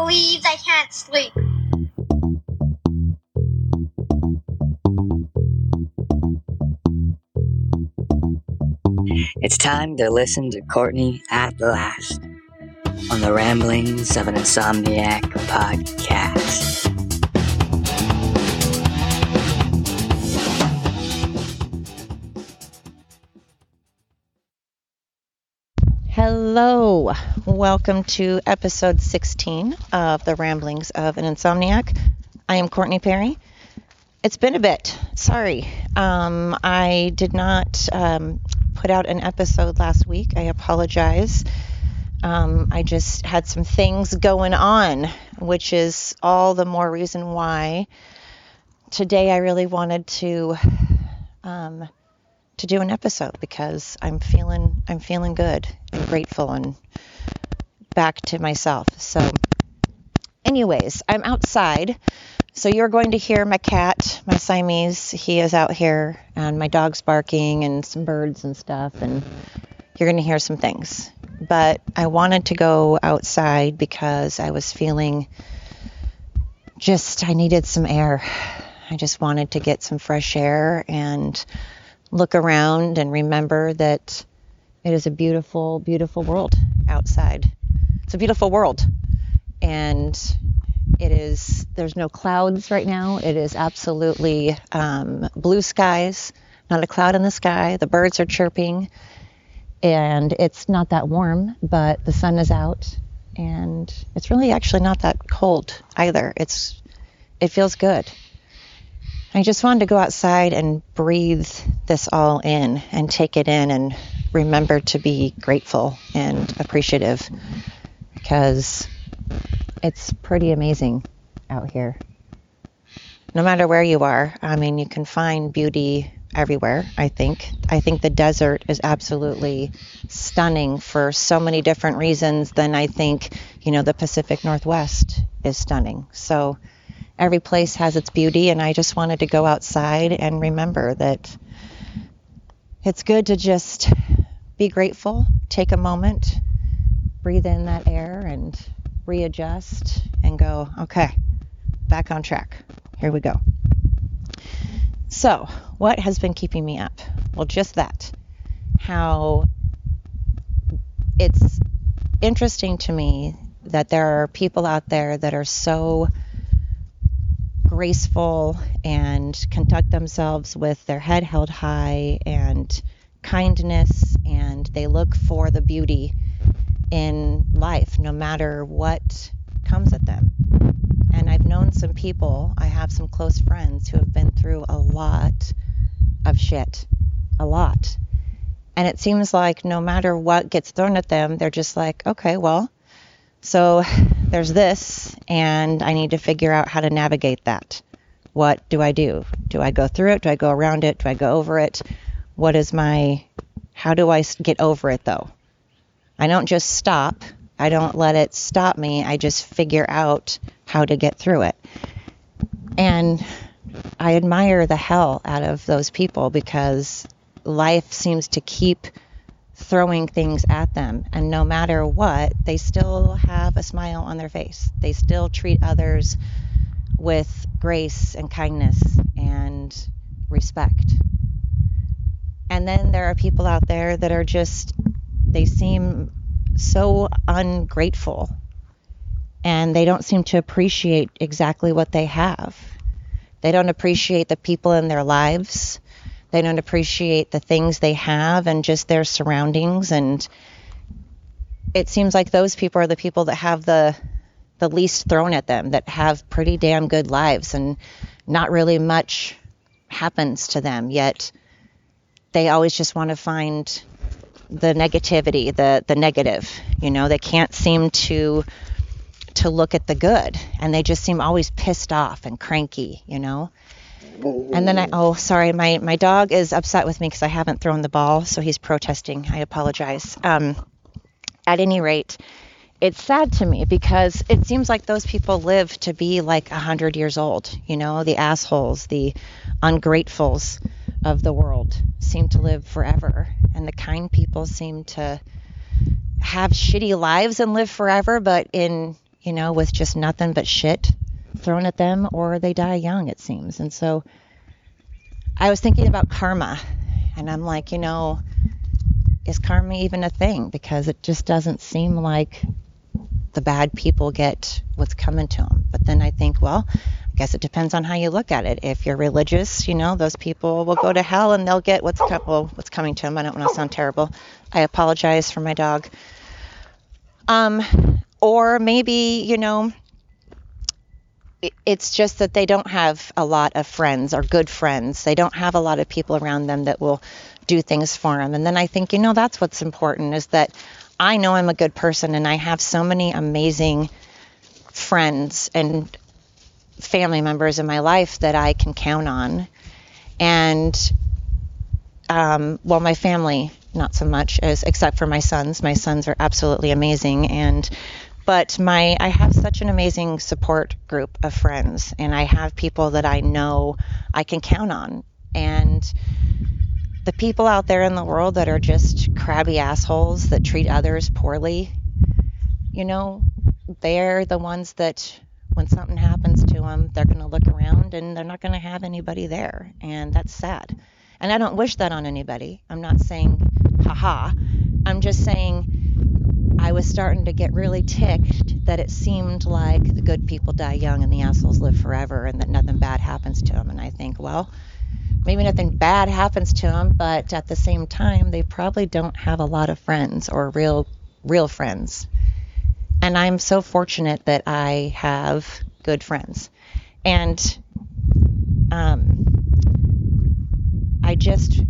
I can't sleep. It's time to listen to Courtney at last on the Ramblings of an Insomniac podcast. Hello, welcome to episode 16 of the Ramblings of an Insomniac. I am Courtney Perry. It's been a bit. Sorry. Um, I did not um, put out an episode last week. I apologize. Um, I just had some things going on, which is all the more reason why today I really wanted to um, to do an episode because I'm feeling I'm feeling good and grateful and back to myself. So, anyways, I'm outside. So you're going to hear my cat, my Siamese. He is out here, and my dog's barking, and some birds and stuff, and you're going to hear some things. But I wanted to go outside because I was feeling just I needed some air. I just wanted to get some fresh air and look around and remember that it is a beautiful, beautiful world outside. It's a beautiful world. And it is, there's no clouds right now. It is absolutely um, blue skies, not a cloud in the sky. The birds are chirping. And it's not that warm, but the sun is out. And it's really actually not that cold either. It's, it feels good. I just wanted to go outside and breathe this all in and take it in and remember to be grateful and appreciative because it's pretty amazing out here. No matter where you are, I mean, you can find beauty everywhere, I think. I think the desert is absolutely stunning for so many different reasons than I think, you know, the Pacific Northwest is stunning. So, every place has its beauty, and I just wanted to go outside and remember that it's good to just be grateful, take a moment, breathe in that air, and readjust and go, okay, back on track. Here we go. So, what has been keeping me up? Well, just that. How it's interesting to me that there are people out there that are so graceful and conduct themselves with their head held high and kindness, and they look for the beauty in life no matter what comes at them. And I've known some people, I have some close friends who have been through a lot of shit. A lot. And it seems like no matter what gets thrown at them, they're just like, okay, well, so there's this, and I need to figure out how to navigate that. What do I do? Do I go through it? Do I go around it? Do I go over it? What is my, how do I get over it though? I don't just stop. I don't let it stop me. I just figure out how to get through it. And I admire the hell out of those people because life seems to keep throwing things at them. And no matter what, they still have a smile on their face. They still treat others with grace and kindness and respect. And then there are people out there that are just, they seem so ungrateful and they don't seem to appreciate exactly what they have. They don't appreciate the people in their lives. They don't appreciate the things they have and just their surroundings. And it seems like those people are the people that have the the least thrown at them, that have pretty damn good lives, and not really much happens to them. Yet they always just want to find the negativity, the the negative. You know, they can't seem to to look at the good, and they just seem always pissed off and cranky. You know. And then I, oh, sorry, my, my dog is upset with me because I haven't thrown the ball, so he's protesting. I apologize. Um, at any rate, it's sad to me because it seems like those people live to be like a hundred years old. You know, the assholes, the ungratefuls of the world seem to live forever, and the kind people seem to have shitty lives and live forever, but in you know, with just nothing but shit thrown at them, or they die young, it seems. And so I was thinking about karma, and I'm like, you know, is karma even a thing? Because it just doesn't seem like the bad people get what's coming to them. But then I think, well, I guess it depends on how you look at it. If you're religious, you know, those people will go to hell and they'll get what's well, what's coming to them. I don't want to sound terrible. I apologize for my dog. Um, or maybe you know, it's just that they don't have a lot of friends or good friends. They don't have a lot of people around them that will do things for them. And then I think, you know, that's what's important is that I know I'm a good person and I have so many amazing friends and family members in my life that I can count on. And um, well, my family, not so much as except for my sons. My sons are absolutely amazing, and but my I have such an amazing support group of friends, and I have people that I know I can count on, and the people out there in the world that are just crabby assholes that treat others poorly, you know, they're the ones that when something happens to them, they're going to look around and they're not going to have anybody there. And that's sad. And I don't wish that on anybody. I'm not saying, haha. I'm just saying I was starting to get really ticked that it seemed like the good people die young and the assholes live forever and that nothing bad happens to them. And I think, well, maybe nothing bad happens to them, but at the same time, they probably don't have a lot of friends or real, real friends. And I'm so fortunate that I have good friends. And um, I just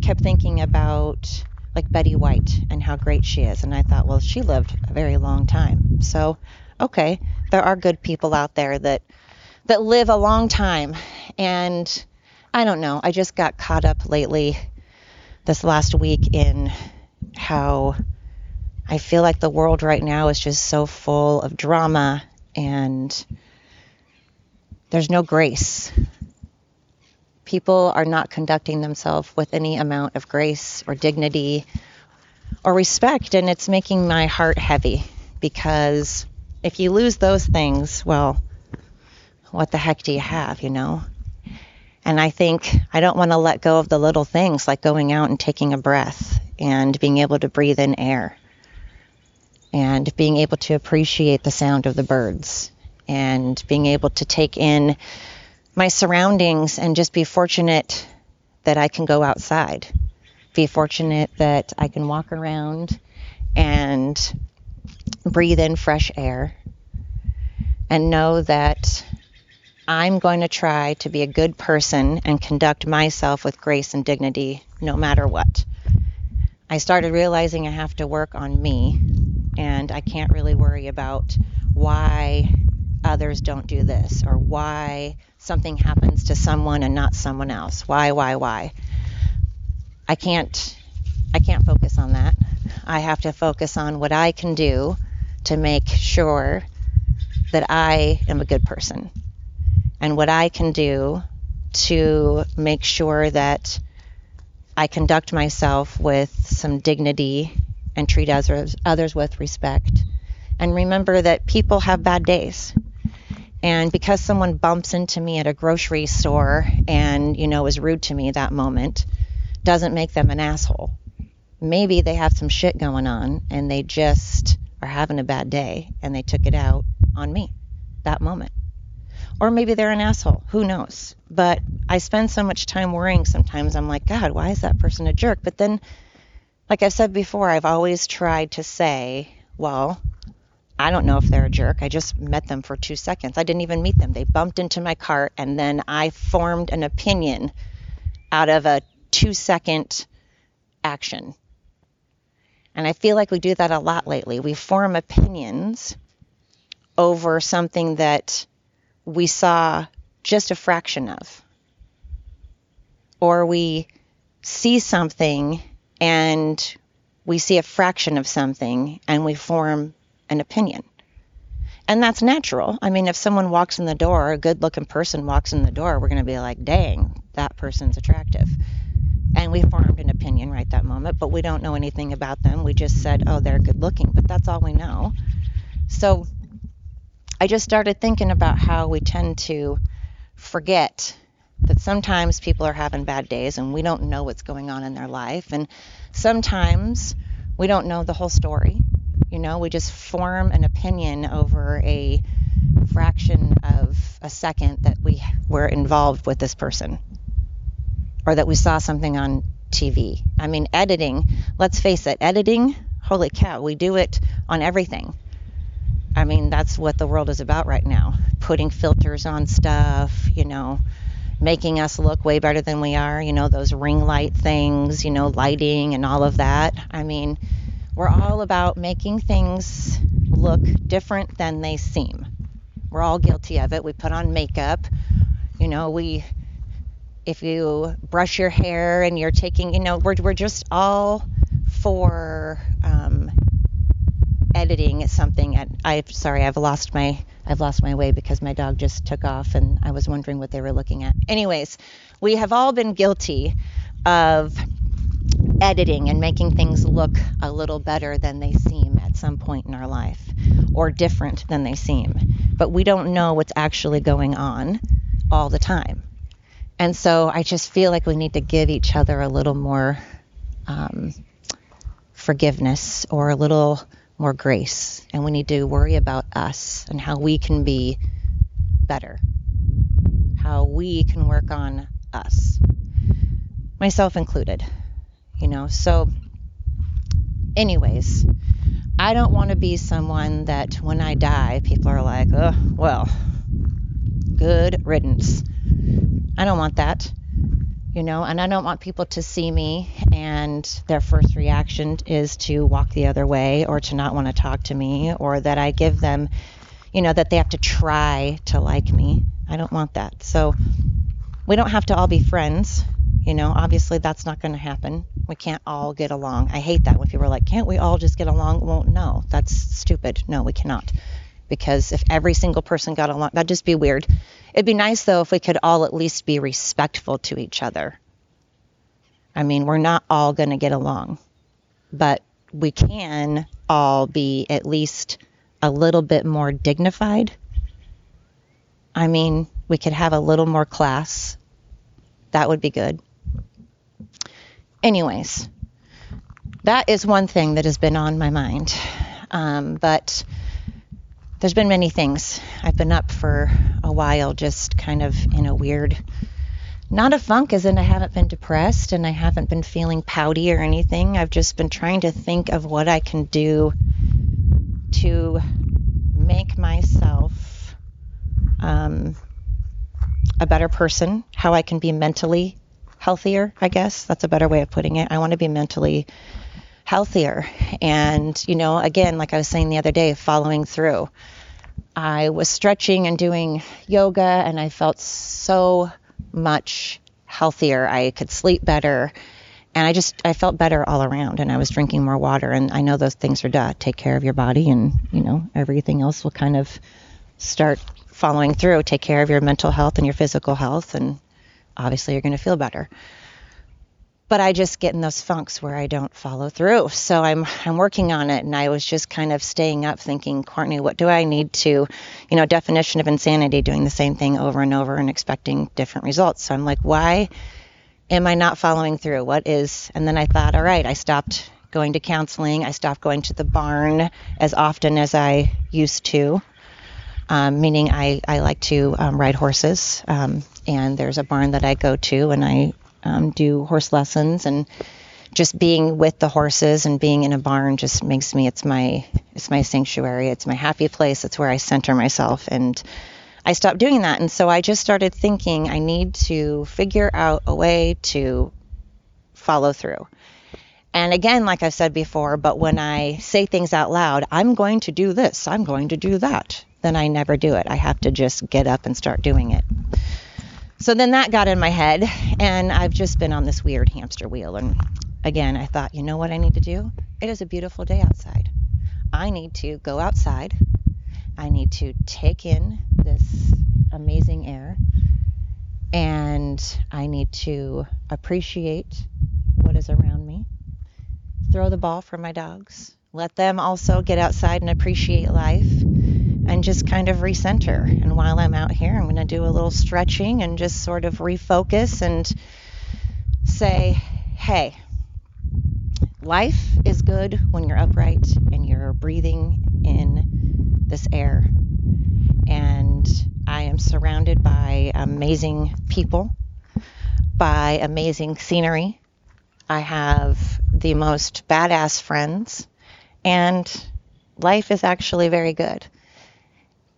kept thinking about like Betty White and how great she is. And I thought, well, she lived a very long time. So, okay, there are good people out there that that live a long time and I don't know. I just got caught up lately this last week in how I feel like the world right now is just so full of drama and there's no grace. People are not conducting themselves with any amount of grace or dignity or respect, and it's making my heart heavy because if you lose those things, well, what the heck do you have, you know? And I think I don't want to let go of the little things like going out and taking a breath and being able to breathe in air and being able to appreciate the sound of the birds and being able to take in my surroundings and just be fortunate that I can go outside. Be fortunate that I can walk around and breathe in fresh air and know that I'm going to try to be a good person and conduct myself with grace and dignity no matter what. I started realizing I have to work on me and I can't really worry about why others don't do this or why something happens to someone and not someone else. Why, why, why? I can't I can't focus on that. I have to focus on what I can do to make sure that I am a good person and what I can do to make sure that I conduct myself with some dignity and treat others, others with respect. And remember that people have bad days. And because someone bumps into me at a grocery store and, you know, is rude to me that moment, doesn't make them an asshole. Maybe they have some shit going on and they just are having a bad day and they took it out on me that moment. Or maybe they're an asshole. Who knows? But I spend so much time worrying sometimes. I'm like, God, why is that person a jerk? But then, like I've said before, I've always tried to say, well, I don't know if they're a jerk. I just met them for two seconds. I didn't even meet them. They bumped into my cart, and then I formed an opinion out of a two second action. And I feel like we do that a lot lately. We form opinions over something that we saw just a fraction of. Or we see something and we see a fraction of something and we form an opinion. And that's natural. I mean, if someone walks in the door, a good looking person walks in the door, we're going to be like, dang, that person's attractive. And we formed an opinion right that moment, but we don't know anything about them. We just said, oh, they're good looking, but that's all we know. So I just started thinking about how we tend to forget that sometimes people are having bad days and we don't know what's going on in their life. And sometimes we don't know the whole story. You know, we just form an opinion over a fraction of a second that we were involved with this person or that we saw something on TV. I mean, editing, let's face it, editing, holy cow, we do it on everything. I mean, that's what the world is about right now putting filters on stuff, you know, making us look way better than we are, you know, those ring light things, you know, lighting and all of that. I mean, we're all about making things look different than they seem. We're all guilty of it. We put on makeup, you know, we if you brush your hair and you're taking, you know, we're, we're just all for um, editing something. At, I sorry, I've lost my I've lost my way because my dog just took off and I was wondering what they were looking at. Anyways, we have all been guilty of editing and making things look a little better than they seem at some point in our life or different than they seem. But we don't know what's actually going on all the time. And so I just feel like we need to give each other a little more um, forgiveness or a little more grace. And we need to worry about us and how we can be better, how we can work on us, myself included. You know, so, anyways, I don't want to be someone that when I die, people are like, oh, well, good riddance. I don't want that, you know, and I don't want people to see me and their first reaction is to walk the other way or to not want to talk to me or that I give them, you know, that they have to try to like me. I don't want that. So we don't have to all be friends. You know, obviously that's not going to happen. We can't all get along. I hate that when people are like, can't we all just get along? Well, no, that's stupid. No, we cannot. Because if every single person got along, that'd just be weird. It'd be nice, though, if we could all at least be respectful to each other. I mean, we're not all going to get along, but we can all be at least a little bit more dignified. I mean, we could have a little more class. That would be good. Anyways, that is one thing that has been on my mind. Um, but there's been many things. I've been up for a while, just kind of in a weird, not a funk, as in I haven't been depressed and I haven't been feeling pouty or anything. I've just been trying to think of what I can do to make myself um, a better person, how I can be mentally healthier, I guess. That's a better way of putting it. I want to be mentally healthier. And, you know, again, like I was saying the other day, following through. I was stretching and doing yoga, and I felt so much healthier. I could sleep better. And I just, I felt better all around, and I was drinking more water. And I know those things are duh. Take care of your body, and, you know, everything else will kind of start following through. Take care of your mental health and your physical health, and obviously you're going to feel better but I just get in those funks where I don't follow through. So I'm I'm working on it, and I was just kind of staying up, thinking, Courtney, what do I need to, you know, definition of insanity, doing the same thing over and over and expecting different results. So I'm like, why am I not following through? What is? And then I thought, all right, I stopped going to counseling. I stopped going to the barn as often as I used to. Um, meaning I, I like to um, ride horses, um, and there's a barn that I go to, and I um, do horse lessons. And just being with the horses and being in a barn just makes me it's my it's my sanctuary. It's my happy place. It's where i center myself. And i stopped doing that. And so i just started thinking i need to figure out a way to follow through. And again like I've said before but when i say things out loud i'm going to do this. I'm going to do that then i never do it i have to just get up and start doing it so then that got in my head, and I've just been on this weird hamster wheel. And again, I thought, you know what I need to do? It is a beautiful day outside. I need to go outside. I need to take in this amazing air. And I need to appreciate what is around me. Throw the ball for my dogs. Let them also get outside and appreciate life and just kind of recenter. And while I'm out here, I'm going to do a little stretching and just sort of refocus and say, hey, life is good when you're upright and you're breathing in this air. And I am surrounded by amazing people, by amazing scenery. I have the most badass friends, and life is actually very good.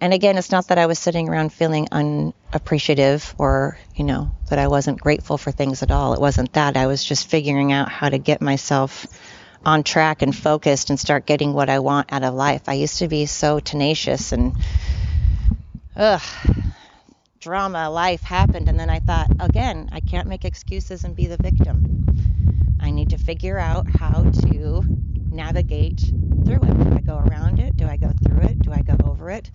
And again, it's not that I was sitting around feeling unappreciative or, you know, that I wasn't grateful for things at all. It wasn't that. I was just figuring out how to get myself on track and focused and start getting what I want out of life. I used to be so tenacious and, ugh, drama, life happened. And then I thought, again, I can't make excuses and be the victim. I need to figure out how to navigate through it. Do I go around it? Do I go through it? Do I go over it?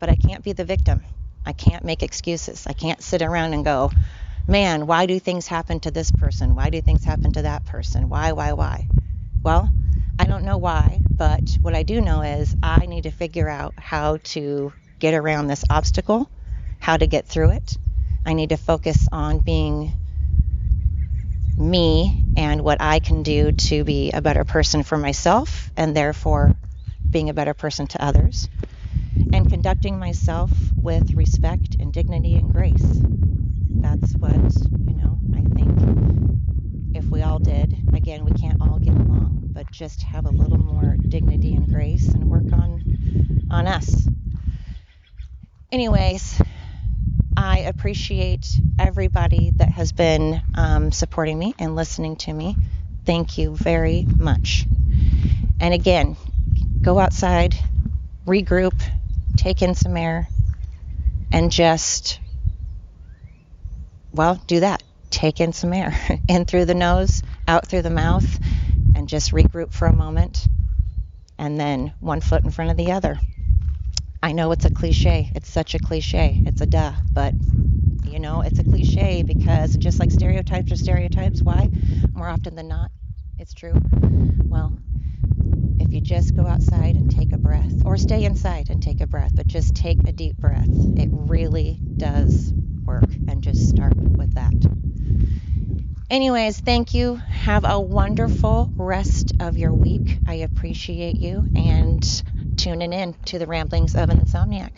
But I can't be the victim. I can't make excuses. I can't sit around and go, man, why do things happen to this person? Why do things happen to that person? Why, why, why? Well, I don't know why, but what I do know is I need to figure out how to get around this obstacle, how to get through it. I need to focus on being me and what I can do to be a better person for myself and therefore being a better person to others and conducting myself with respect and dignity and grace. That's what, you know, I think if we all did, again, we can't all get along, but just have a little more dignity and grace and work on on us. Anyways, I appreciate everybody that has been um, supporting me and listening to me. Thank you very much. And again, go outside, regroup, take in some air, and just, well, do that. Take in some air in through the nose, out through the mouth, and just regroup for a moment, and then one foot in front of the other. I know it's a cliche. It's such a cliche. It's a duh, but you know, it's a cliche because just like stereotypes are stereotypes, why? More often than not, it's true. Well, if you just go outside and take a breath, or stay inside and take a breath, but just take a deep breath, it really does work. And just start with that. Anyways, thank you. Have a wonderful rest of your week. I appreciate you and tuning in to the ramblings of an insomniac.